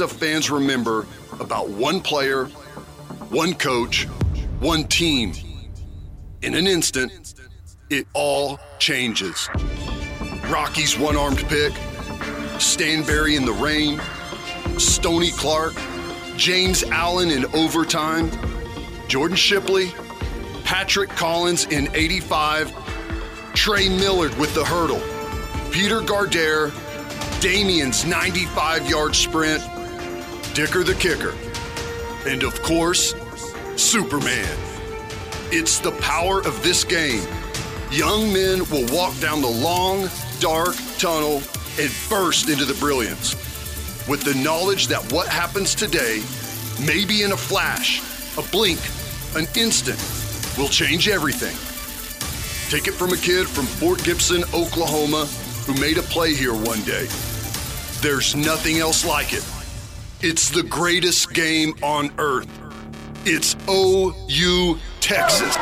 of fans remember about one player, one coach, one team. In an instant, it all changes. Rocky's one armed pick, Stanberry in the rain, Stony Clark, James Allen in overtime, Jordan Shipley, Patrick Collins in 85, Trey Millard with the hurdle, Peter Gardere, Damien's 95 yard sprint, Dicker the kicker, and of course, Superman. It's the power of this game. Young men will walk down the long, dark tunnel and burst into the brilliance with the knowledge that what happens today, maybe in a flash, a blink, an instant, will change everything. Take it from a kid from Fort Gibson, Oklahoma, who made a play here one day. There's nothing else like it. It's the greatest game on earth. It's OU Texas.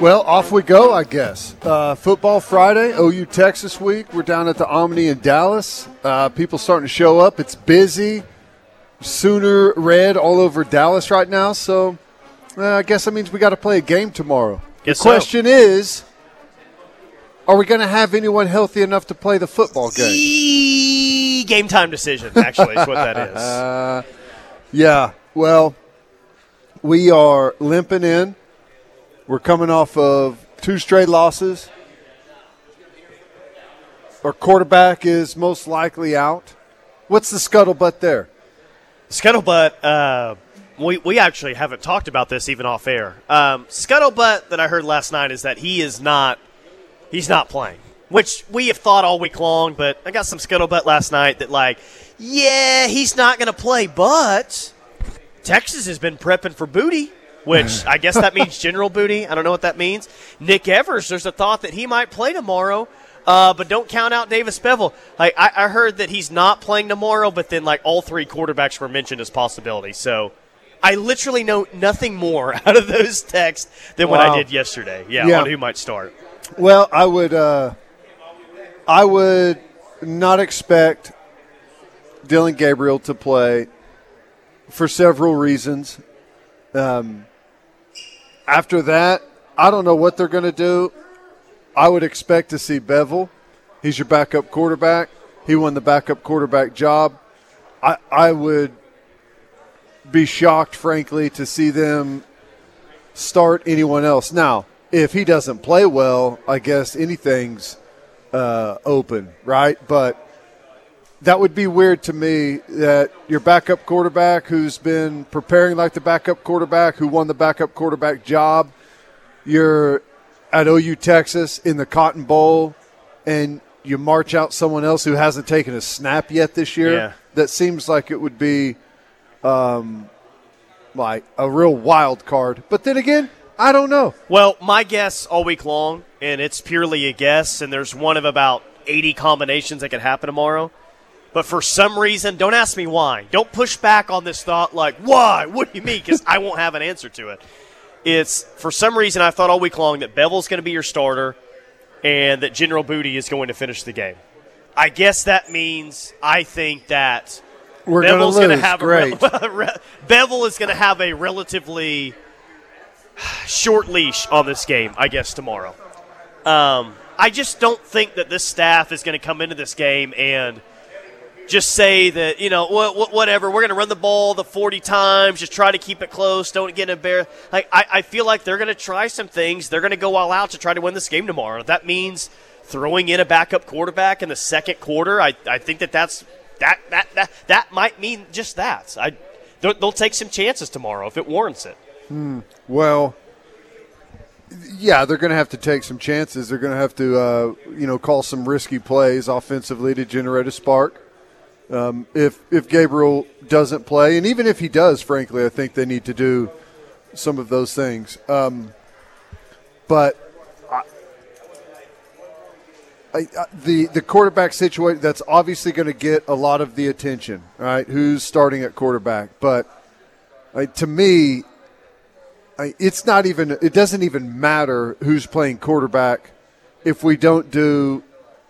Well, off we go, I guess. Uh, football Friday, OU Texas week. We're down at the Omni in Dallas. Uh, people starting to show up. It's busy. Sooner red all over Dallas right now. So uh, I guess that means we got to play a game tomorrow. Guess the so. question is are we going to have anyone healthy enough to play the football game? E- game time decision, actually, is what that is. Uh, yeah, well, we are limping in. We're coming off of two straight losses. Our quarterback is most likely out. What's the scuttlebutt there? Scuttlebutt, uh, we, we actually haven't talked about this even off air. Um, scuttlebutt that I heard last night is that he is not he's not playing, which we have thought all week long. But I got some scuttlebutt last night that like, yeah, he's not going to play, but Texas has been prepping for booty. Which I guess that means general booty. I don't know what that means. Nick Evers, there's a thought that he might play tomorrow. Uh, but don't count out Davis Beville. Like I, I heard that he's not playing tomorrow, but then like all three quarterbacks were mentioned as possibilities. So I literally know nothing more out of those texts than what I did yesterday. Yeah, Yeah. on who might start. Well, I would, uh, I would not expect Dillon Gabriel to play for several reasons. Um, after that, I don't know what they're going to do. I would expect to see Beville. He's your backup quarterback. He won the backup quarterback job. I, I would be shocked, frankly, to see them start anyone else. Now, if he doesn't play well, I guess anything's uh, open, right? But that would be weird to me that your backup quarterback, who's been preparing like the backup quarterback, who won the backup quarterback job, you're at OU Texas in the Cotton Bowl, and you march out someone else who hasn't taken a snap yet this year. Yeah. That seems like it would be um, like a real wild card. But then again, I don't know. Well, my guess all week long, and it's purely a guess, and there's one of about 80 combinations that could happen tomorrow. But for some reason, don't ask me why. Don't push back on this thought like, why? What do you mean? Because I won't have an answer to it. It's for some reason I thought all week long that Beville's going to be your starter and that General Booty is going to finish the game. I guess that means I think that We're going to Beville's have Great. a re- Beville is going to have a relatively short leash on this game, I guess tomorrow. Um, I just don't think that this staff is going to come into this game and just say that you know wha- whatever we're going to run the ball the 40 times just try to keep it close don't get embarrassed like I, I feel like they're going to try some things they're going to go all out to try to win this game tomorrow that means throwing in a backup quarterback in the second quarter i, I think that that's that, that that that might mean just that i they'll, they'll take some chances tomorrow if it warrants it Well, yeah, they're going to have to take some chances. They're going to have to, uh, you know, call some risky plays offensively to generate a spark. Um, if if Gabriel doesn't play, and even if he does, frankly, I think they need to do some of those things. Um, but I, I, the the quarterback situation that's obviously going to get a lot of the attention, right? Who's starting at quarterback? But uh, to me, I, it's not even. It doesn't even matter who's playing quarterback if we don't do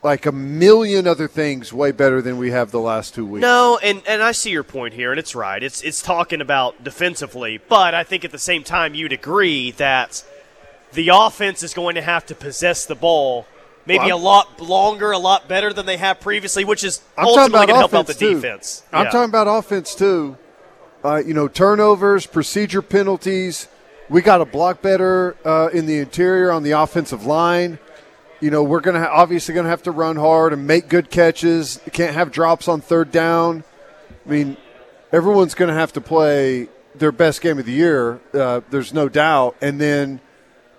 like a million other things way better than we have the last two weeks. No, and, and I see your point here, and it's right. It's it's talking about defensively, but I think at the same time you'd agree that the offense is going to have to possess the ball maybe Well, a lot longer, a lot better than they have previously, which is I'm ultimately going to help out the too. defense. I'm Yeah. talking about offense too. Uh, you know, turnovers, procedure penalties. We got to block better uh, in the interior on the offensive line. You know, we're gonna ha- obviously gonna have to run hard and make good catches. Can't have drops on third down. I mean, everyone's gonna have to play their best game of the year. Uh, there's no doubt. And then,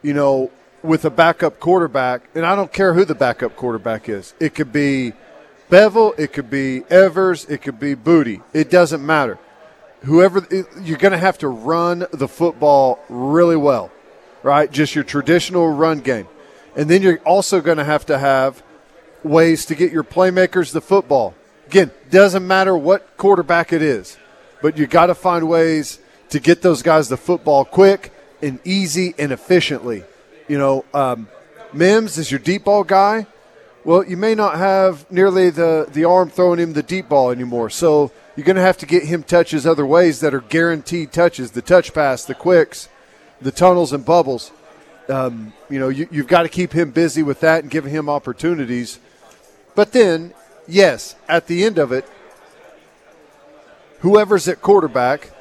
you know, with a backup quarterback, and I don't care who the backup quarterback is. It could be Beville, it could be Evers, it could be Booty. It doesn't matter. Whoever you're going to have to run the football really well, right? Just your traditional run game. And then you're also going to have to have ways to get your playmakers the football. Again, doesn't matter what quarterback it is, but you got to find ways to get those guys the football quick and easy and efficiently. You know, um, Mims is your deep ball guy. Well, you may not have nearly the, the arm throwing him the deep ball anymore. So you're going to have to get him touches other ways that are guaranteed touches the touch pass, the quicks, the tunnels and bubbles. Um, you know, you, you've got to keep him busy with that and giving him opportunities. But then, yes, at the end of it, whoever's at quarterback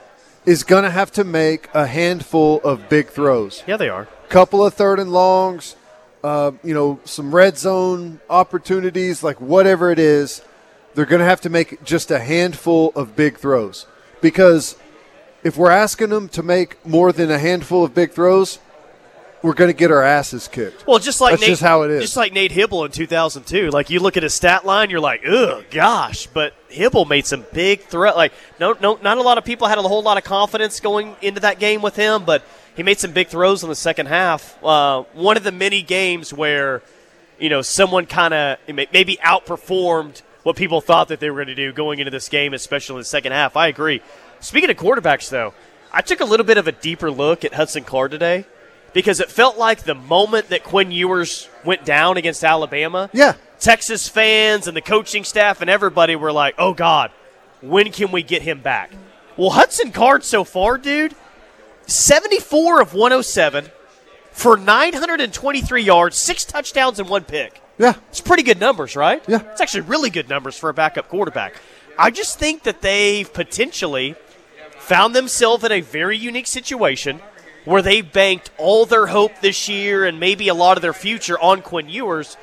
is going to have to make a handful of big throws Yeah, they are. couple of third and longs, uh, you know, some red zone opportunities, like whatever it is, they're going to have to make just a handful of big throws. Because if we're asking them to make more than a handful of big throws, we're going to get our asses kicked. Well, just like That's Nate, just how it is. Just like Nate Hybl in 2002. Like you look at his stat line, you're like, ugh, gosh. But Hybl made some big threat. Like no, no, not a lot of people had a whole lot of confidence going into that game with him, but he made some big throws in the second half. Uh, one of the many games where you know someone kind of maybe outperformed what people thought that they were going to do going into this game, especially in the second half. I agree. Speaking of quarterbacks, though, I took a little bit of a deeper look at Hudson Card today because it felt like the moment that Quinn Ewers went down against Alabama, Yeah. Texas fans and the coaching staff and everybody were like, "Oh God, when can we get him back?" Well, Hudson Card so far, dude, seventy-four of one hundred seven for nine hundred and twenty-three yards, six touchdowns, and one pick. Yeah. It's pretty good numbers, right? Yeah. It's actually really good numbers for a backup quarterback. I just think that they've potentially found themselves in a very unique situation where they banked all their hope this year and maybe a lot of their future on Quinn Ewers.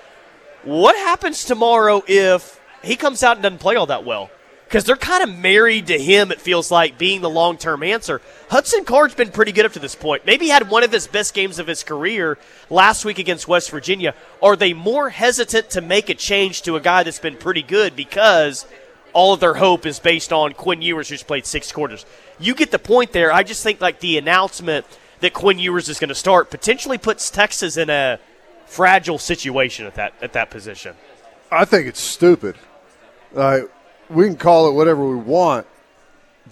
What happens tomorrow if he comes out and doesn't play all that well? Because they're kind of married to him, it feels like, being the long term answer. Hudson Card's been pretty good up to this point. Maybe had one of his best games of his career last week against West Virginia. Are they more hesitant to make a change to a guy that's been pretty good because all of their hope is based on Quinn Ewers, who's played six quarters? You get the point there. I just think like the announcement that Quinn Ewers is going to start potentially puts Texas in a fragile situation at that at that position. I think it's stupid. Uh, we can call it whatever we want,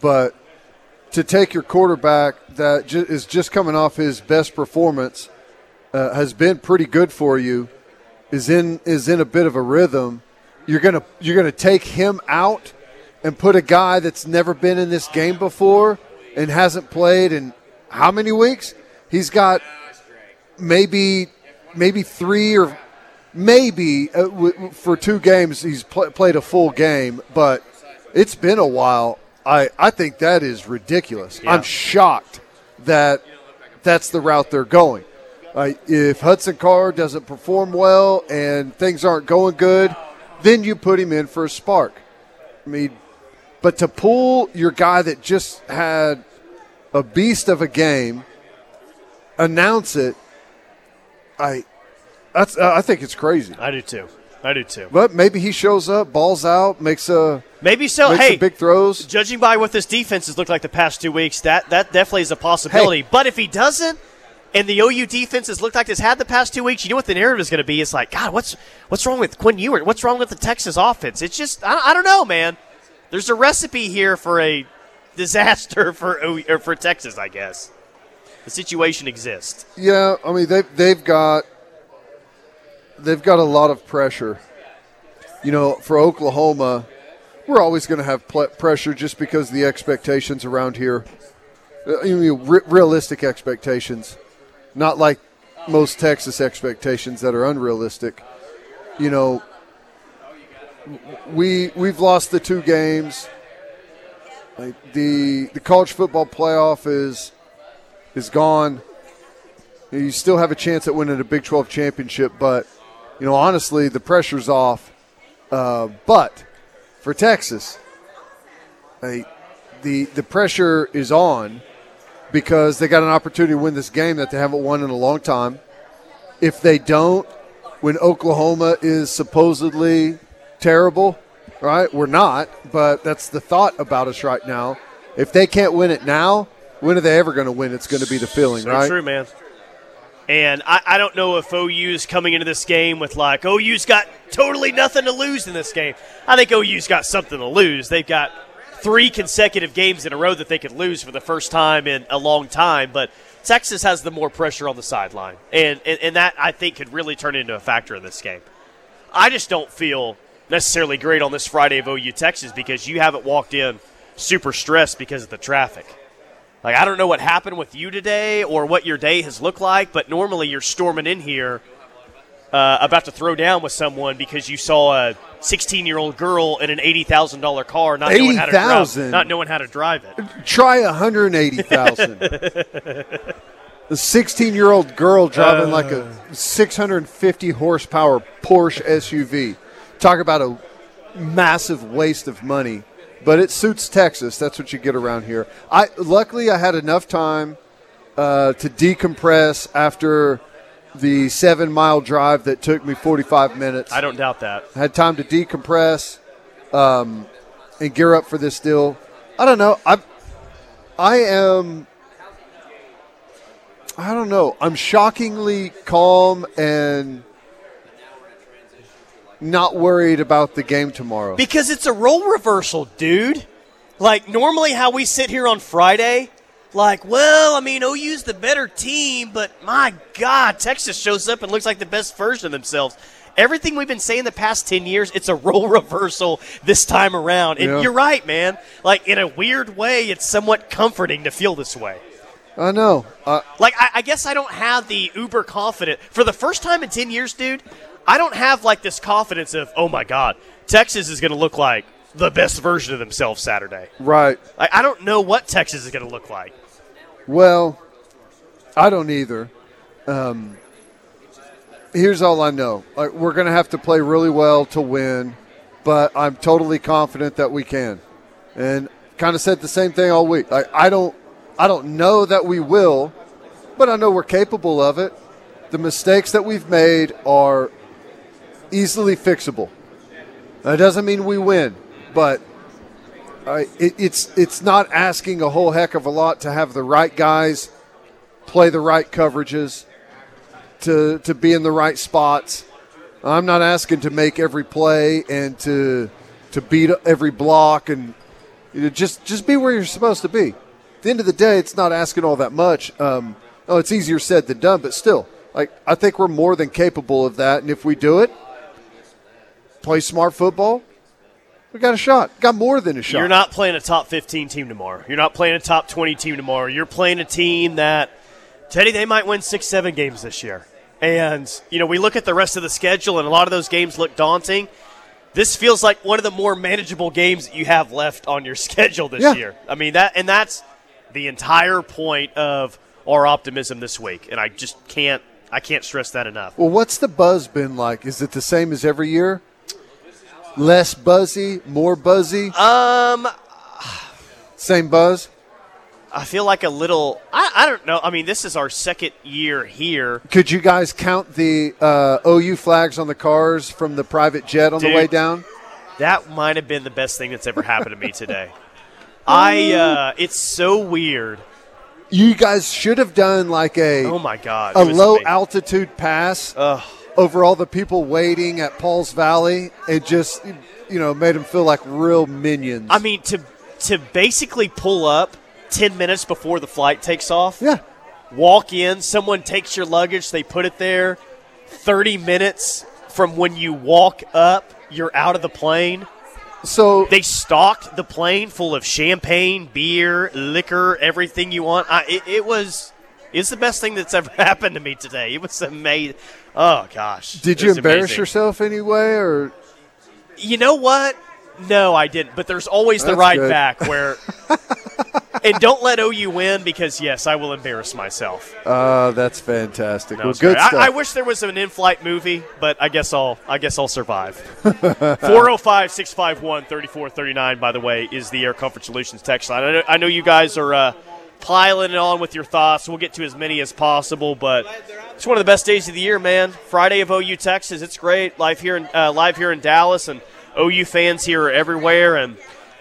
but to take your quarterback that ju- is just coming off his best performance uh, has been pretty good for you, is in is in a bit of a rhythm. You're gonna you're gonna take him out and put a guy that's never been in this game before and hasn't played in how many weeks? He's got maybe maybe three or maybe uh, w- for two games he's pl- played a full game, but it's been a while. I I think that is ridiculous. Yeah. I'm shocked that that's the route they're going. Uh, if Hudson Card doesn't perform well and things aren't going good, then you put him in for a spark. I mean, but to pull your guy that just had a beast of a game, announce it, I that's uh, I think it's crazy. I do too. I do too. But maybe he shows up, balls out, makes a Maybe so. hey, big throws. judging by what this defense has looked like the past two weeks, that that definitely is a possibility. Hey. But if he doesn't, and the OU defense has looked like it's had the past two weeks. You know what the narrative is going to be? It's like, God, what's what's wrong with Quinn Ewers? What's wrong with the Texas offense? It's just, I, I don't know, man. There's a recipe here for a disaster for or for Texas, I guess. The situation exists. Yeah, I mean they they've got they've got a lot of pressure. You know, for Oklahoma, we're always going to have pl- pressure just because the expectations around here, uh, I mean, re- realistic expectations, not like most Texas expectations that are unrealistic. You know, we we've lost the two games. Like the the college football playoff is is gone. You still have a chance at winning a Big 12 championship, but you know honestly the pressure's off. Uh, but for Texas, the the pressure is on because they got an opportunity to win this game that they haven't won in a long time. If they don't, when Oklahoma is supposedly terrible, right? We're not, but that's the thought about us right now. If they can't win it now, when are they ever going to win? It's going to be the feeling, so right? True, man. And I, I, don't know if OU's coming into this game with like OU's got totally nothing to lose in this game. I think OU's got something to lose. They've got three consecutive games in a row that they could lose for the first time in a long time, but Texas has the more pressure on the sideline, and, and and that I think could really turn into a factor in this game. I just don't feel necessarily great on this Friday of OU Texas because you haven't walked in super stressed because of the traffic. Like, I don't know what happened with you today or what your day has looked like, but normally you're storming in here uh, about to throw down with someone because you saw a 16 year old girl in an $80,000 car not, knowing how to drive, not knowing how to drive it. Try 180,000. the 16 year old girl driving uh, like a 650 horsepower Porsche SUV. Talk about a massive waste of money. But it suits Texas. That's what you get around here. I luckily I had enough time uh, to decompress after the seven mile drive that took me 45 minutes. I don't doubt that. I had time to decompress um, and gear up for this deal. I don't know. I I am. I don't know. I'm shockingly calm and not worried about the game tomorrow. Because it's a role reversal, dude. Like, normally, how we sit here on Friday, like, well, I mean, OU's the better team, but my God, Texas shows up and looks like the best version of themselves. Everything we've been saying the past 10 years, it's a role reversal this time around. And yeah. you're right, man. Like, in a weird way, it's somewhat comforting to feel this way. I know. Uh, like, I, I guess I don't have the uber confident. For the first time in 10 years, dude, I don't have like this confidence of, oh my God, Texas is going to look like the best version of themselves Saturday. Right. I, I don't know what Texas is going to look like. Well, I don't either. Um, here's all I know: like, we're going to have to play really well to win, but I'm totally confident that we can. And kind of said the same thing all week. Like, I don't, I don't know that we will, but I know we're capable of it. The mistakes that we've made are easily fixable. That doesn't mean we win, but uh, it, it's it's not asking a whole heck of a lot to have the right guys play the right coverages, to to be in the right spots. I'm not asking to make every play and to to beat every block and you know, just just be where you're supposed to be. At the end of the day, it's not asking all that much. Um, oh, it's easier said than done, but still, like I think we're more than capable of that. And if we do it, play smart football, we got a shot. Got more than a shot. You're not playing a top 15 team tomorrow. You're not playing a top 20 team tomorrow. You're playing a team that, Teddy, they might win six, seven games this year. And, you know, we look at the rest of the schedule, and a lot of those games look daunting. This feels like one of the more manageable games that you have left on your schedule this yeah. year. I mean, that, and that's the entire point of our optimism this week. And I just can't, I can't stress that enough. Well, what's the buzz been like? Is it the same as every year? Less buzzy, more buzzy. Um, same buzz. I feel like a little. I, I don't know. I mean, this is our second year here. Could you guys count the uh, OU flags on the cars from the private jet on Dude, the way down? That might have been the best thing that's ever happened to me today. I. Uh, it's so weird You guys should have done like a Oh my God! a was low amazing. altitude pass Ugh. Over all the people waiting at Paul's Valley. It just you know made them feel like real minions. I mean, to to basically pull up ten minutes before the flight takes off. yeah, walk in, someone takes your luggage, they put it there. 30 minutes from when you walk up, you're out of the plane. so They stocked the plane full of champagne, beer, liquor, everything you want. I, it, it was it's the best thing that's ever happened to me today. It was amazing. Oh gosh. did you embarrass amazing. yourself anyway, or You know what? No, I didn't. But there's always the That's ride good. back where. and don't let OU win because yes, I will embarrass myself. uh, that's fantastic. No, well, good stuff. I, I wish there was an in-flight movie, but I guess I'll I guess I'll survive. 405-651-3439, by the way, is the Air Comfort Solutions text line. I know, I know you guys are uh, piling it on with your thoughts. We'll get to as many as possible, but it's one of the best days of the year, man. Friday of OU Texas, it's great. Live here in uh, live here in Dallas, and OU fans here are everywhere, and.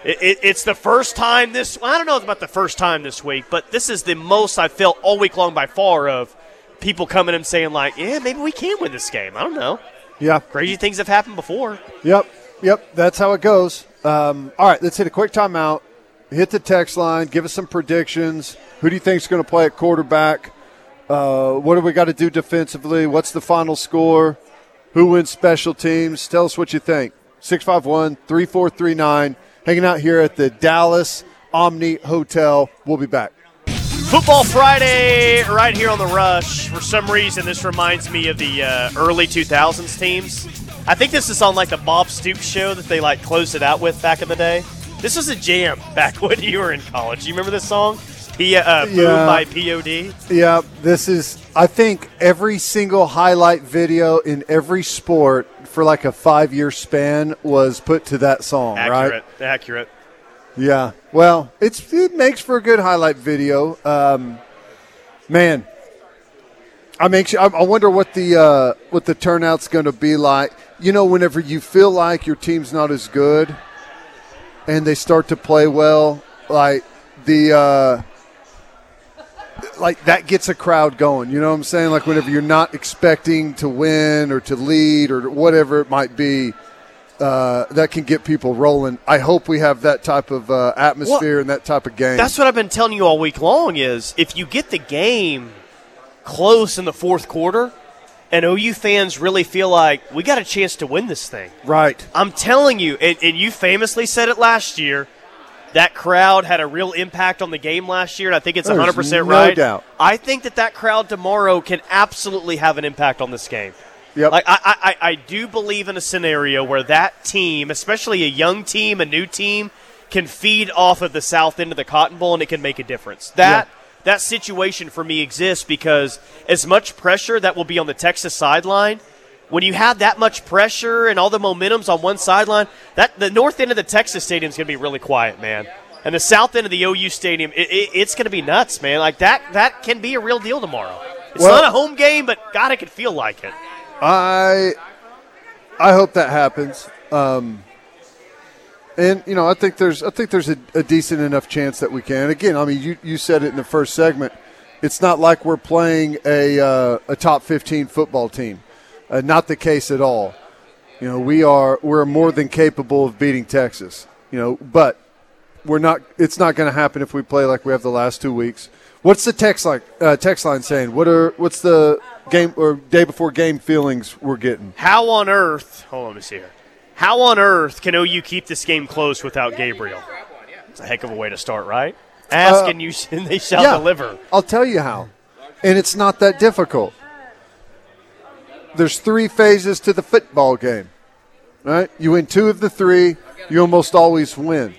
It, it, it's the first time this. I don't know about the first time this week, but this is the most I've felt all week long by far of people coming and saying like, "Yeah, maybe we can win this game." I don't know. yeah, Crazy things have happened before. Yep, yep. That's how it goes. Um, all right, let's hit a quick timeout. Hit the text line. Give us some predictions. Who do you think is going to play at quarterback? Uh, what do we got to do defensively? What's the final score? Who wins special teams? Tell us what you think. 651 3439. Hanging out here at the Dallas Omni Hotel. We'll be back. Football Friday, right here on the Rush. For some reason, this reminds me of the uh, early 2000s teams. I think this is on like the Bob Stoops show that they like closed it out with back in the day. This was a jam back when you were in college. You remember this song? P- uh, Boom Yeah. by POD. Yeah, this is, I think, every single highlight video in every sport for like a five year span was put to that song, right? Accurate. Accurate. Yeah. Well, it's it makes for a good highlight video. Um, man, I'm anxious. I, I wonder what the uh, what the turnout's going to be like. You know, whenever you feel like your team's not as good, and they start to play well, like the uh, like that gets a crowd going. You know what I'm saying? Like whenever you're not expecting to win or to lead or whatever it might be. Uh, that can get people rolling. I hope we have that type of uh, atmosphere and that type of game. That's what I've been telling you all week long is if you get the game close in the fourth quarter and OU fans really feel like we got a chance to win this thing. right. I'm telling you, and, and you famously said it last year, that crowd had a real impact on the game last year, and I think it's There's 100% no right. doubt. I think that that crowd tomorrow can absolutely have an impact on this game. Yep. Like I, I, I- I do believe in a scenario where that team, especially a young team, a new team, can feed off of the south end of the Cotton Bowl and it can make a difference. That that situation for me exists because as much pressure that will be on the Texas sideline, when you have that much pressure and all the momentum's on one sideline, that the north end of the Texas stadium is going to be really quiet, man. And the south end of the OU stadium, it, it, it's going to be nuts, man. Like that, that can be a real deal tomorrow. It's Well- not a home game, but God, it could feel like it. I I hope that happens. Um, and you know, I think there's I think there's a, a decent enough chance that we can. Again, I mean, you you said it in the first segment. It's not like we're playing a uh, a top 15 football team. Uh, not the case at all. You know, we are we're more than capable of beating Texas. You know, but we're not. It's not going to happen if we play like we have the last two weeks. What's the text like? Uh, text line saying? What are what's the game or day before game feelings we're getting? How on earth? Hold on, let me see here. How on earth can OU keep this game close without Gabriel? It's a heck of a way to start, right? Ask Uh, and you and they shall deliver. I'll tell you how. And it's not that difficult. There's three phases to the football game. Right? You win two of the three, you almost always win.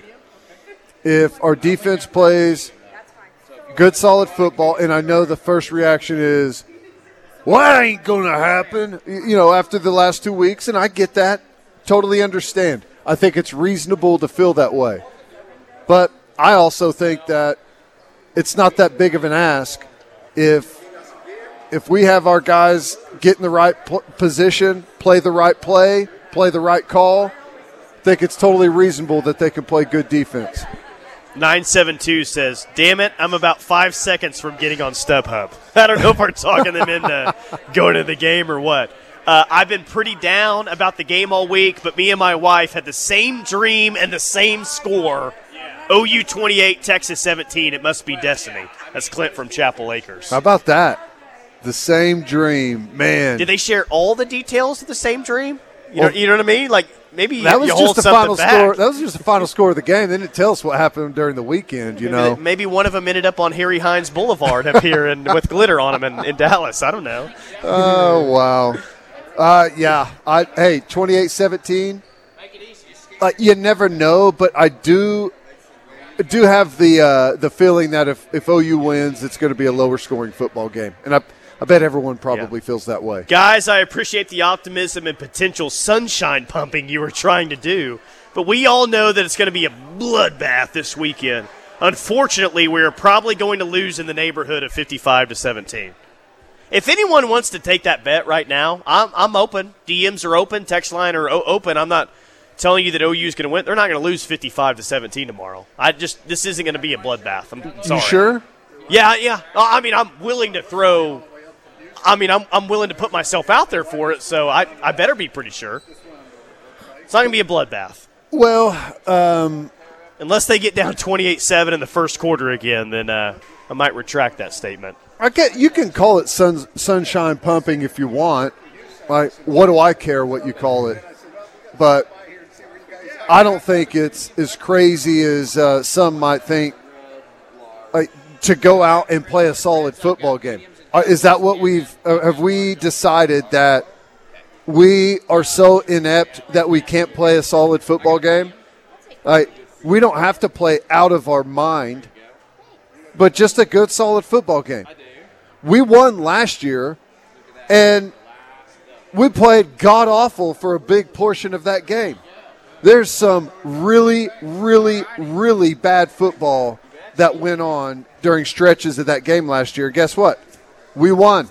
If our defense plays good solid football, and I know the first reaction is, well, that ain't gonna happen. You know, after the last two weeks, and I get that. Totally understand. I think it's reasonable to feel that way. But I also think that it's not that big of an ask if if we have our guys get in the right pl- position, play the right play, play the right call. I think it's totally reasonable that they can play good defense. 972 says, Damn it, I'm about five seconds from getting on StubHub. I don't know if we're talking them into going to the game or what. Uh, I've been pretty down about the game all week, but me and my wife had the same dream and the same score. OU 28, Texas 17. It must be destiny. That's Clint from Chapel Acres. How about that? The same dream, man. Did they share all the details of the same dream? You know, you know what I mean? Like maybe that was you just the final back. score. That was just the final score of the game. They didn't tell us what happened during the weekend. You Maybe, know, they- maybe one of them ended up on Harry Hines Boulevard up here and with glitter on them in, in Dallas. I don't know. Oh wow. Uh, yeah. I hey, 28-17. Uh, you never know, but I do do have the uh, the feeling that if, if OU wins, it's going to be a lower scoring football game, and I I bet everyone probably feels that way. Guys, I appreciate the optimism and potential sunshine pumping you were trying to do, but we all know that it's going to be a bloodbath this weekend. Unfortunately, we are probably going to lose in the neighborhood of 55 to 17. If anyone wants to take that bet right now, I'm, I'm open. DMs are open, text line are o- open. I'm not telling you that OU is going to win. They're not going to lose 55 to 17 tomorrow. I just this isn't going to be a bloodbath. I'm sorry. You sure? Yeah, yeah. Uh, I mean, I'm willing to throw. I mean, I'm, I'm willing to put myself out there for it, so I, I better be pretty sure. It's not going to be a bloodbath. Well, um, Unless they get down 28 7 in the first quarter again, then uh, I might retract that statement. I get you can call it sun, sunshine pumping if you want. Like, what do I care what you call it? But I don't think it's as crazy as uh, some might think. Like to go out and play a solid football game. Uh, Is that what we've uh, have we decided that we are so inept that we can't play a solid football game? Like we don't have to play out of our mind, but just a good solid football game. We won last year, and we played god awful for a big portion of that game. There's some really, really, really bad football that went on during stretches of that game last year. Guess what? We won,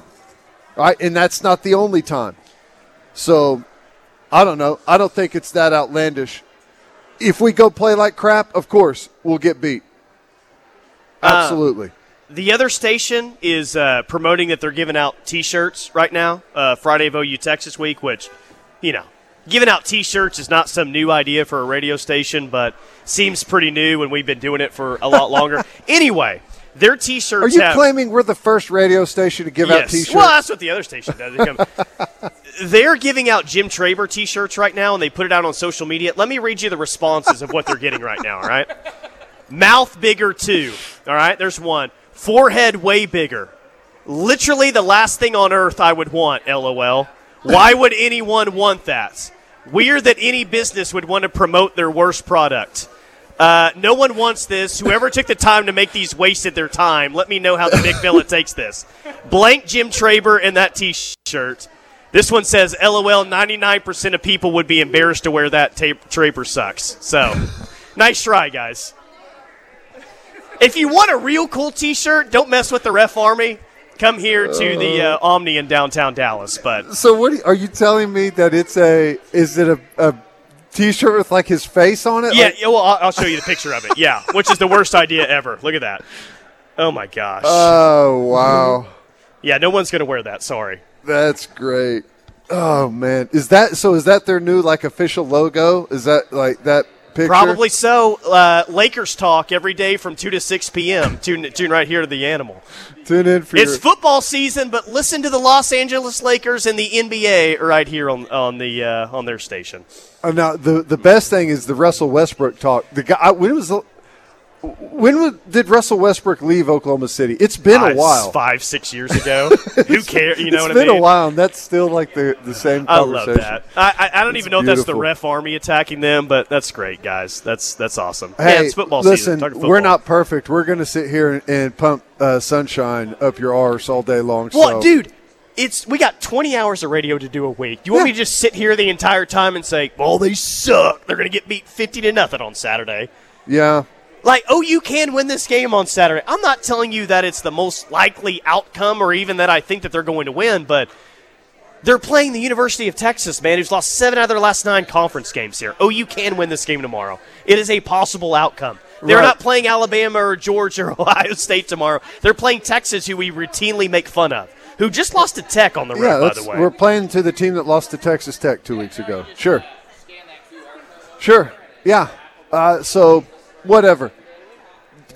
right? And that's not the only time. So, I don't know. I don't think it's that outlandish. If we go play like crap, of course we'll get beat. Uh, Absolutely. The other station is uh, promoting that they're giving out T-shirts right now, uh, Friday of OU Texas Week, which, you know, giving out T-shirts is not some new idea for a radio station, but seems pretty new, and we've been doing it for a lot longer. anyway, their T-shirts Are you have, claiming we're the first radio station to give out T-shirts? Well, that's what the other station does. They're giving out Jim Traber T-shirts right now, and they put it out on social media. Let me read you the responses of what they're getting right now. All right, mouth bigger too. All right, there's one. Forehead way bigger. Literally the last thing on earth I would want. LOL. Why would anyone want that? Weird that any business would want to promote their worst product. Uh, no one wants this. Whoever took the time to make these wasted their time. Let me know how the big fella takes this. Blank Jim Traber in that T-shirt. This one says, "LOL." Ninety-nine percent of people would be embarrassed to wear that. Ta- Traber sucks. So, nice try, guys. If you want a real cool T-shirt, don't mess with the Ref Army. Come here to the uh, Omni in downtown Dallas. But So what are you, telling me that it's a is it a, a t-shirt with like his face on it? yeah, Like- yeah, well, I'll, I'll show you the picture of it. Yeah, which is the worst idea ever. Look at that. Oh my gosh. oh wow, yeah, no one's gonna wear that. Sorry. that's great. Oh man, is that so? Is that their new like official logo? Is that like that picture? Probably so. Uh, Lakers talk every day from two to six p.m. Tune, tune right here to the Animal. Tune in for It's your, football season, but listen to the Los Angeles Lakers and the NBA right here on on the uh, on their station. Oh, now the the best thing is the Russell Westbrook talk. The guy when it was the, when was, did Russell Westbrook leave Oklahoma City? It's been Uh, a while. five six years ago. Who cares? You know what I mean? It's been a while, and that's still like the the same I love that. I, I, I don't It's even know if that's the ref army attacking them, but that's great, guys. That's that's awesome. Hey, yeah, it's football listen, season. Talking we're not perfect. We're going to sit here and, and pump uh, sunshine up your arse all day long. Well, so. dude, it's we got 20 hours of radio to do a week. You want me to just sit here the entire time and say, "Well, they suck. They're going to get beat 50 to nothing on Saturday." Yeah, Like, oh, you can win this game on Saturday. I'm not telling you that it's the most likely outcome or even that I think that they're going to win, but they're playing the University of Texas, man, who's lost seven out of their last nine conference games here. Oh, you can win this game tomorrow. It is a possible outcome. They're Right. not playing Alabama or Georgia or Ohio State tomorrow. They're playing Texas, who we routinely make fun of, who just lost to Tech on the road, Yeah, by the way. we're playing to the team that lost to Texas Tech two weeks ago. Sure. Sure. Yeah. Uh, so, whatever.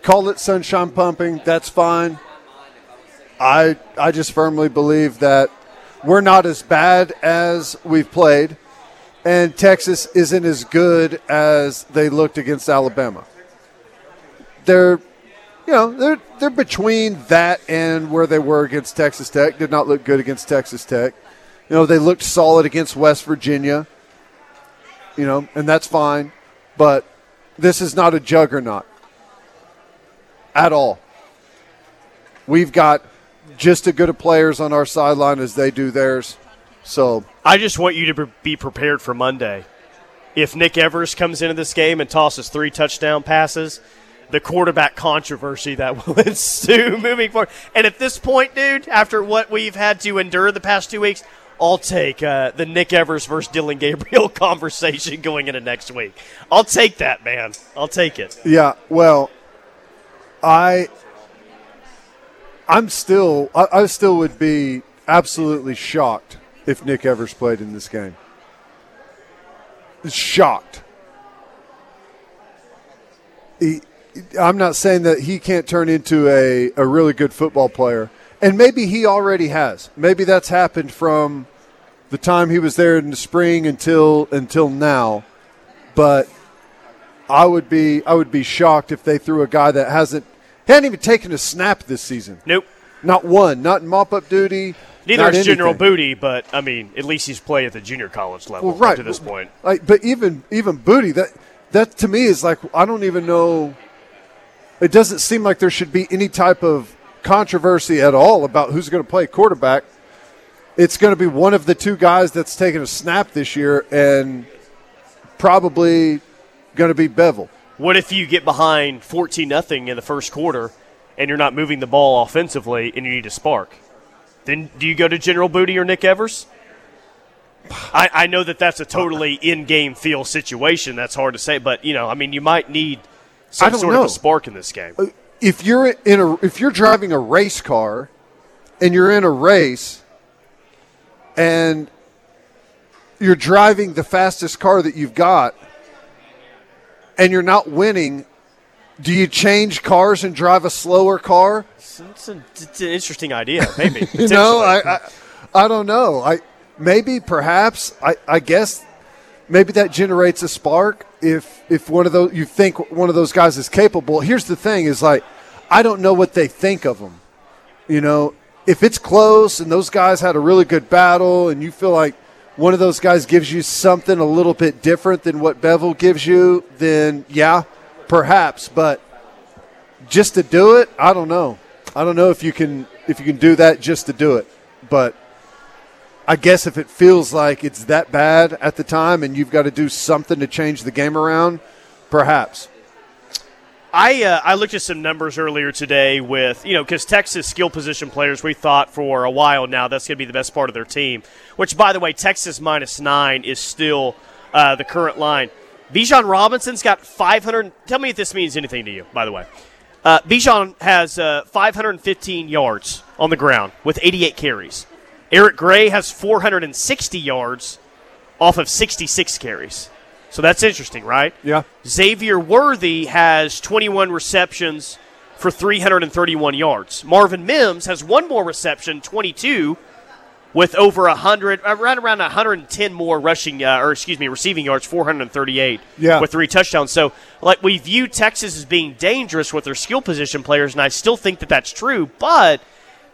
Call it sunshine pumping. That's fine. I I just firmly believe that we're not as bad as we've played, and Texas isn't as good as they looked against Alabama. They're, you know, they're they're between that and where they were against Texas Tech. Did not look good against Texas Tech. You know, they looked solid against West Virginia. You know, and that's fine, but this is not a juggernaut at all. We've got just as good of players on our sideline as they do theirs. So I just want you to be- prepared for Monday. If Nick Evers comes into this game and tosses three touchdown passes, the quarterback controversy that will ensue moving forward. And at this point, dude, after what we've had to endure the past two weeks, I'll take uh, the Nick Evers versus Dillon Gabriel conversation going into next week. I'll take that, man. I'll take it. Yeah, well, I, I'm still, I, I still would be absolutely shocked if Nick Evers played in this game. Shocked. He, I'm not saying that he can't turn into a, a really good football player, and maybe he already has. Maybe that's happened from the time he was there in the spring until until now, but I would be I would be shocked if they threw a guy that hasn't hadn't even taken a snap this season. Nope. Not one. Not in mop up duty. Neither is General. Booty, but I mean, at least he's played at the junior college level Well, right to this point. Like, but even even Booty that that to me is like I don't even know. It doesn't seem like there should be any type of controversy at all about who's going to play quarterback. It's going to be one of the two guys that's taking a snap this year, and probably going to be Beville. What if you get behind 14 nothing in the first quarter and you're not moving the ball offensively and you need a spark? Then do you go to General Booty or Nick Evers? I, I know that that's a totally in-game feel situation. That's hard to say, but you know, I mean, you might need some sort of a spark in this game. Uh, if you're in a if you're driving a race car and you're in a race and you're driving the fastest car that you've got and you're not winning do you change cars and drive a slower car It's, a- it's an interesting idea, maybe. you know I. I i don't know i maybe perhaps i i guess maybe that generates a spark if if one of those you think one of those guys is capable here's the thing is like i don't know what they think of him you know if it's close and those guys had a really good battle and you feel like one of those guys gives you something a little bit different than what beville gives you then yeah perhaps. But just to do it i don't know. I don't know if you can if you can do that just to do it. But I guess if it feels like it's that bad at the time and you've got to do something to change the game around, perhaps. I uh, I looked at some numbers earlier today with you know because Texas skill position players we thought for a while now that's going to be the best part of their team. Which by the way, Texas minus nine is still uh, the current line. Bijan Robinson's got 500. Tell me if this means anything to you. By the way, uh, Bijan has uh, 515 yards on the ground with 88 carries. Eric Gray has 460 yards off of 66 carries. So that's interesting, right? Yeah. Xavier Worthy has 21 receptions for 331 yards. Marvin Mims has one more reception, 22, with over 100, uh, right around 110 more rushing, uh, or excuse me, receiving yards, 438 Yeah. with three touchdowns. So, like, we view Texas as being dangerous with their skill position players, and I still think that that's true, but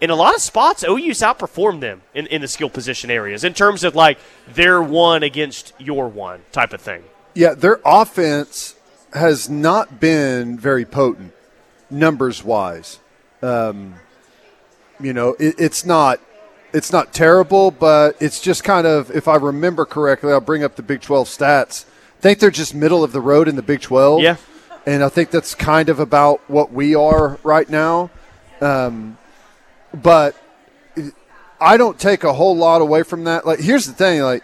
in a lot of spots, OU's outperformed them in, in the skill position areas in terms of like their one against your one type of thing. Yeah, their offense has not been very potent numbers wise. Um, you know, it, it's not it's not terrible, but it's just kind of if I remember correctly, I'll bring up the Big 12 stats. I think they're just middle of the road in the Big 12. Yeah. And I think that's kind of about what we are right now. Um, but I don't take a whole lot away from that. Like, here's the thing: like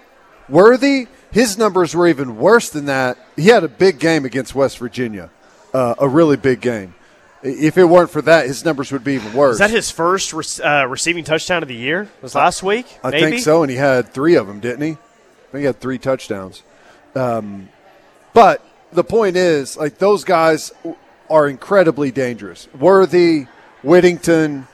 Worthy, his numbers were even worse than that. He had a big game against West Virginia, uh, a really big game. If it weren't for that, his numbers would be even worse. Is that his first re- uh, receiving touchdown of the year? Was last week? I maybe? think so, and he had three of them, didn't he? I think he had three touchdowns. Um, but the point is, like those guys are incredibly dangerous. Worthy, Whittington,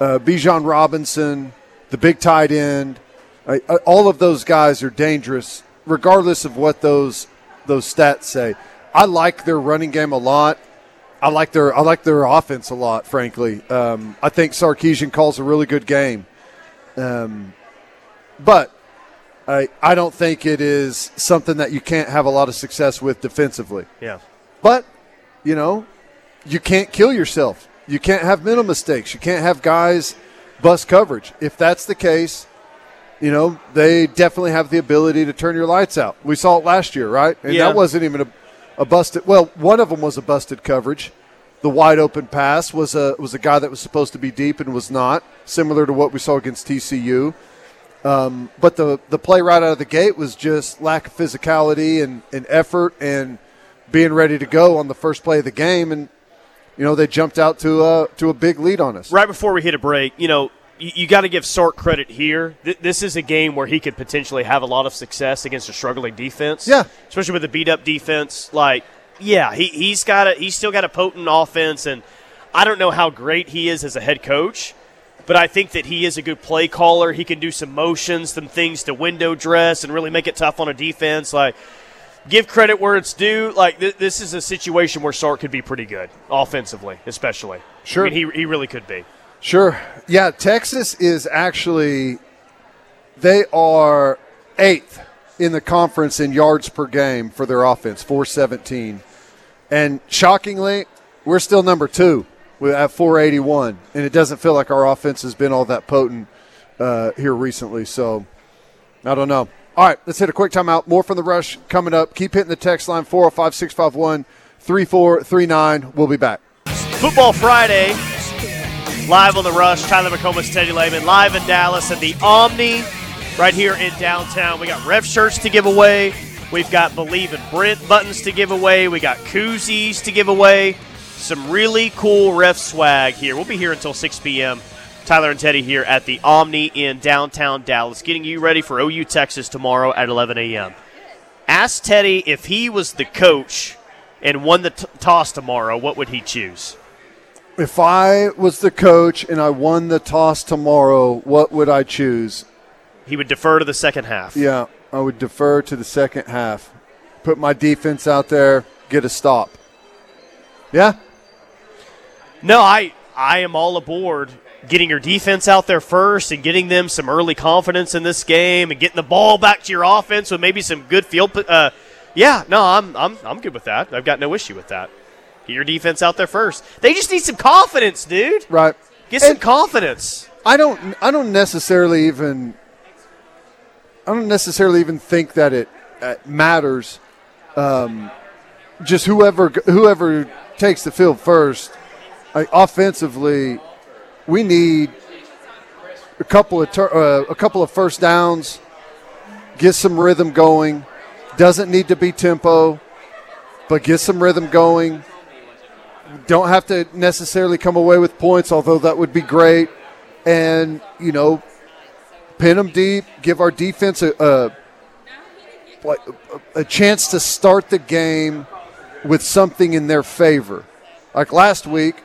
uh, Bijan Robinson, the big tight end, uh, all of those guys are dangerous, regardless of what those those stats say. I like their running game a lot. I like their I like their offense a lot. Frankly, um, I think Sarkisian calls a really good game, um, but I I don't think it is something that you can't have a lot of success with defensively. Yeah, but you know, you can't kill yourself. You can't have mental mistakes. You can't have guys bust coverage. If that's the case, you know they definitely have the ability to turn your lights out. We saw it last year, right? And Yeah. that wasn't even a a busted. Well, one of them was a busted coverage. The wide open pass was a was a guy that was supposed to be deep and was not, similar to what we saw against TCU. Um, but the the play right out of the gate was just lack of physicality and, and effort and being ready to go on the first play of the game, and you know they jumped out to a to a big lead on us. right before we hit a break, you know, you, you got to give Sark credit here. Th- this is a game where he could potentially have a lot of success against a struggling defense. Yeah. especially with a beat up defense. Like, yeah, he he's got a he's still got a potent offense, and I don't know how great he is as a head coach. But I think that he is a good play caller. He can do some motions, some things to window dress, and really make it tough on a defense. Like, give credit where it's due. Like th- this is a situation where Sark could be pretty good offensively, especially. Sure. I mean, he he really could be. Sure. Yeah, Texas is actually they are eighth in the conference in yards per game for their offense, 417. And shockingly, we're still number two with- at 481, and it doesn't feel like our offense has been all that potent uh, here recently. So I don't know. All right, let's hit a quick timeout. More from the rush coming up. Keep hitting the text line 405 651 3439. We'll be back. Football Friday, live on the Rush. Tyler McComas, Teddy Lehman, live in Dallas at the Omni, right here in downtown. We got ref shirts to give away. We've got Believe in Brent buttons to give away. We got koozies to give away. Some really cool ref swag here. We'll be here until 6 p.m. Tyler and Teddy here at the Omni in downtown Dallas, getting you ready for OU Texas tomorrow at 11 a.m. Ask Teddy if he was the coach and won the t- toss tomorrow, what would he choose? If I was the coach and I won the toss tomorrow, what would I choose? He would defer to the second half. Yeah, I would defer to the second half. Put my defense out there, get a stop. Yeah? No, I I am all aboard getting your defense out there first and getting them some early confidence in this game and getting the ball back to your offense with maybe some good field. Uh, yeah, no, I'm I'm I'm good with that. I've got no issue with that. Get your defense out there first. They just need some confidence, dude. Right. Get some And- confidence. I don't I don't necessarily even I don't necessarily even think that it uh, matters um, just whoever whoever takes the field first like, offensively we need a couple of tur- uh, a couple of first downs get some rhythm going. Doesn't need to be tempo but get some rhythm going. Don't have to necessarily come away with points although that would be great. And you know pin them deep give our defense a, a, a chance to start the game with something in their favor. Like last week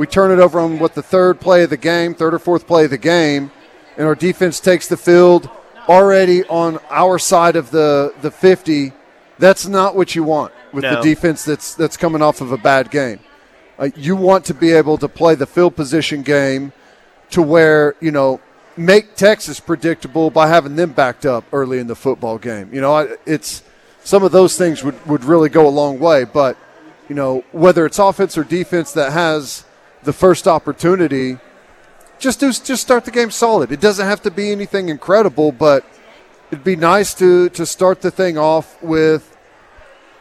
we turn it over on what the third play of the game third or fourth play of the game and our defense takes the field already on our side of the the 50 that's not what you want with the defense that's that's coming off of a bad game uh, you want to be able to play the field position game to where you know make Texas predictable by having them backed up early in the football game. You know, I- it's some of those things would, would really go a long way. But you know, whether it's offense or defense that has the first opportunity, just do just start the game solid. It doesn't have to be anything incredible, but it'd be nice to to start the thing off with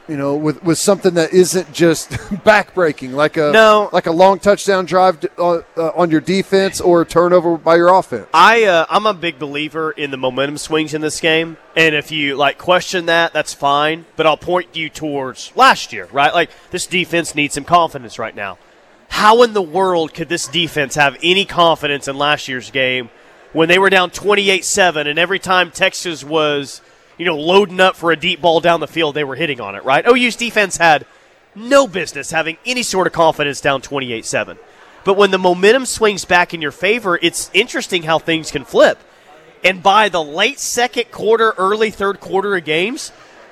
you know, with, with something that isn't just backbreaking, like a No. like a long touchdown drive to, uh, uh, on your defense or a turnover by your offense. I uh, I'm a big believer in the momentum swings in this game, and if you like question that, that's fine. But I'll point you towards last year, right? Like this defense needs some confidence right now. How in the world could this defense have any confidence in last year's game when they were down 28-7, and every time Texas was, you know, loading up for a deep ball down the field, they were hitting on it, right? OU's defense had no business having any sort of confidence down 28 7. But when the momentum swings back in your favor, it's interesting how things can flip. And by the late second quarter, early third quarter of games,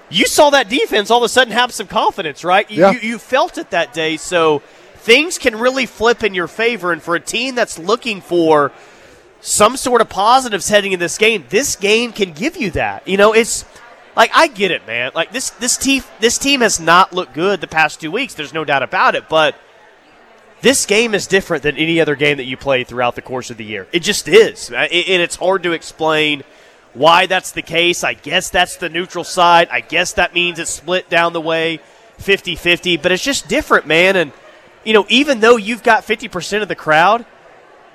you saw that defense all of a sudden have some confidence, right? You, Yeah. you, you felt it that day. So things can really flip in your favor. And for a team that's looking for some sort of positives heading in this game, this game can give you that. You know, it's like I get it, man. Like this this team this team has not looked good the past two weeks. There's no doubt about it. But this game is different than any other game that you play throughout the course of the year. It just is, and it's hard to explain why that's the case. I guess that's the neutral side. I guess that means it's split down the way 50-50, but it's just different, man. And you know, even though you've got 50% of the crowd,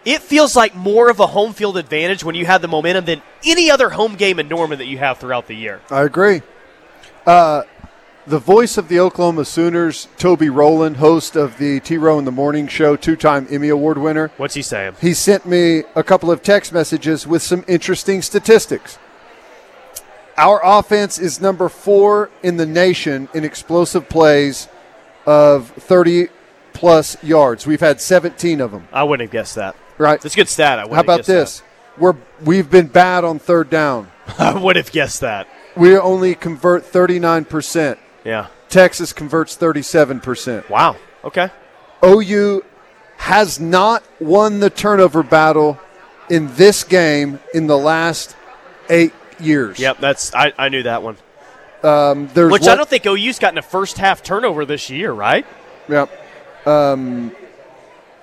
it feels like more of a home field advantage when you have the momentum than any other home game in Norman that you have throughout the year. I agree. Uh, the voice of the Oklahoma Sooners, Toby Rowland, host of the T Row in the Morning Show, two time Emmy Award winner, What's he saying? he sent me a couple of text messages with some interesting statistics. Our offense is number four in the nation in explosive plays of 30 plus yards. We've had 17 of them, I wouldn't have guessed that. right? That's a good stat. I wouldn't How about this? We're, we've been bad on third down. I would have guessed that. We only convert 39%. Yeah. Texas converts 37%. Wow. Okay. OU has not won the turnover battle in this game in the last eight years. Yep. That's I, I knew that one. Um, there's Which one, I don't think OU's gotten a first half turnover this year, right? Yep. Um,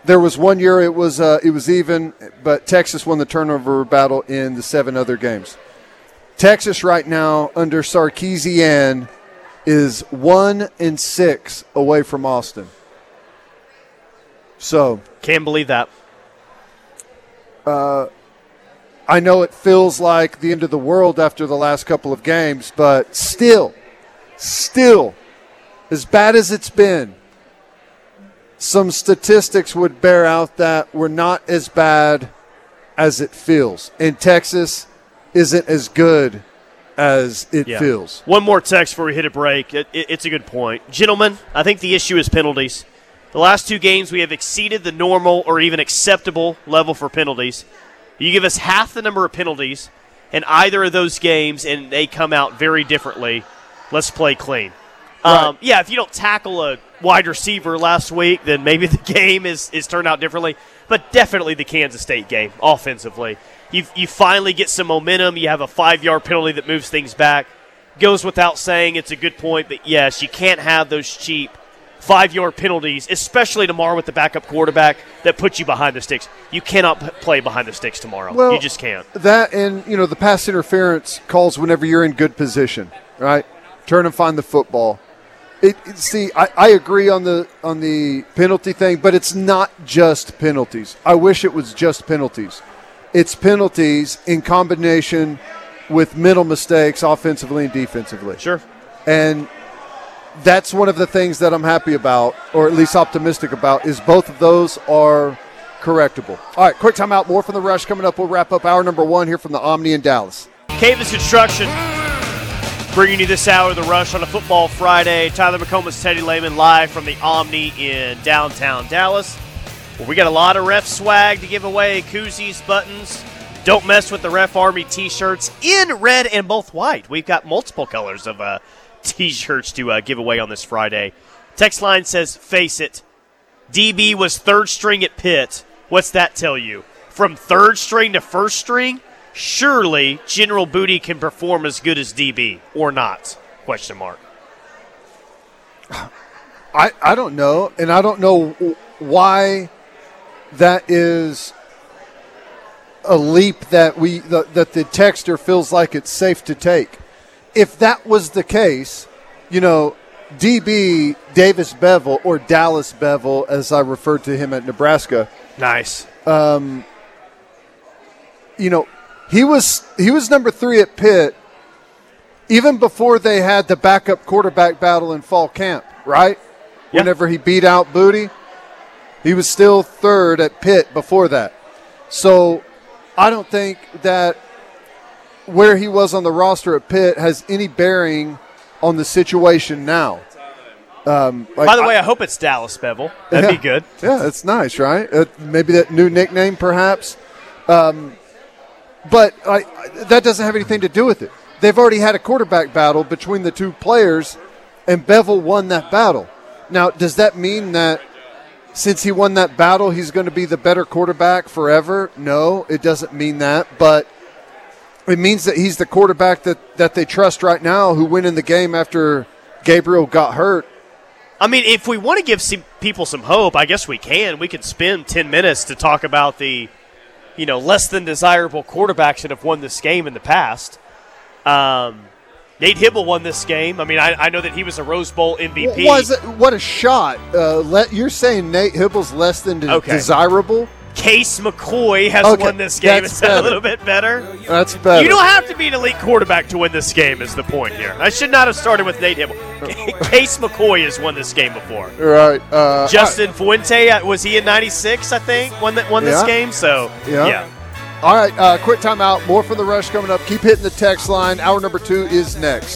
there was one year it was uh, it was even, but Texas won the turnover battle in the seven other games. Texas right now under Sarkisian is one and six away from Austin. So Can't believe that. Uh, I know it feels like the end of the world after the last couple of games, but still, still, as bad as it's been, some statistics would bear out that we're not as bad as it feels. And Texas isn't as good as it Yeah. feels. One more text before we hit a break. It, it- it's a good point. Gentlemen, I think the issue is penalties. The last two games, we have exceeded the normal or even acceptable level for penalties. You give us half the number of penalties in either of those games, and they come out very differently. Let's play clean. Um, yeah, if you don't tackle a wide receiver last week, then maybe the game is, is turned out differently. But definitely the Kansas State game, offensively. You, you finally get some momentum. You have a five yard penalty that moves things back. Goes without saying, it's a good point, but yes, you can't have those cheap five yard penalties, especially tomorrow with the backup quarterback that puts you behind the sticks. You cannot p- play behind the sticks tomorrow. Well, you just can't. That and you know the pass interference calls whenever you're in good position, right? Turn and find the football. It, it- see, I, I agree on the on the penalty thing, but it's not just penalties. I wish it was just penalties. It's penalties in combination with mental mistakes, offensively and defensively. Sure. And that's one of the things that I'm happy about, or at least optimistic about, is both of those are correctable. All right, quick timeout. More from the rush coming up. We'll wrap up hour number one here from the Omni in Dallas. Cavis Construction bringing you this hour of the rush on a football Friday. Tyler McComas, Teddy Lehman live from the Omni in downtown Dallas. Well, we got a lot of ref swag to give away koozies, buttons. Don't mess with the Ref Army t shirts in red and both white. We've got multiple colors of uh, t shirts to uh, give away on this Friday. Text line says, Face it. DB was third string at Pitt. What's that tell you? From third string to first string? Surely General Booty can perform as good as DB or not? Question mark. I, I don't know, and I don't know why that is a leap that we the, that the texter feels like it's safe to take. If that was the case, you know, DB Davis Beville or Dallas Beville, as I referred to him at Nebraska. Nice. Um, you know, he was he was number three at Pitt, even before they had the backup quarterback battle in fall camp. Right? Yeah. Whenever he beat out Booty, he was still third at Pitt before that. So, I don't think that where he was on the roster at Pitt has any bearing on the situation now. Um, like, By the way, I hope it's Dallas Beville. That'd Yeah. be good. Yeah, it's nice, right? Uh, maybe that new nickname, perhaps. Um, but I, that doesn't have anything to do with it. They've already had a quarterback battle between the two players, and Beville won that battle. Now, does that mean that since he won that battle, he's going to be the better quarterback forever? No, it doesn't mean that. But it means that he's the quarterback that, that they trust right now who went in the game after Gabriel got hurt. I mean, if we want to give some people some hope, I guess we can. We could spend 10 minutes to talk about the, you know, less than desirable quarterbacks that have won this game in the past. Um, Nate Hybl won this game. I mean, I, I know that he was a Rose Bowl MVP. Was it, what a shot! Uh, let, you're saying Nate Hybl's less than de- Okay. desirable? Case McCoy has Okay, won this game. Is that a little bit better? That's better. You don't have to be an elite quarterback to win this game. Is the point here? I should not have started with Nate Hybl. Case McCoy has won this game before. right? Uh, Justin Fuente uh, was he in '96? I think won that won this game. So Yeah. yeah. All right, uh, quick timeout. More from the rush coming up. Keep hitting the text line. Hour number two is next.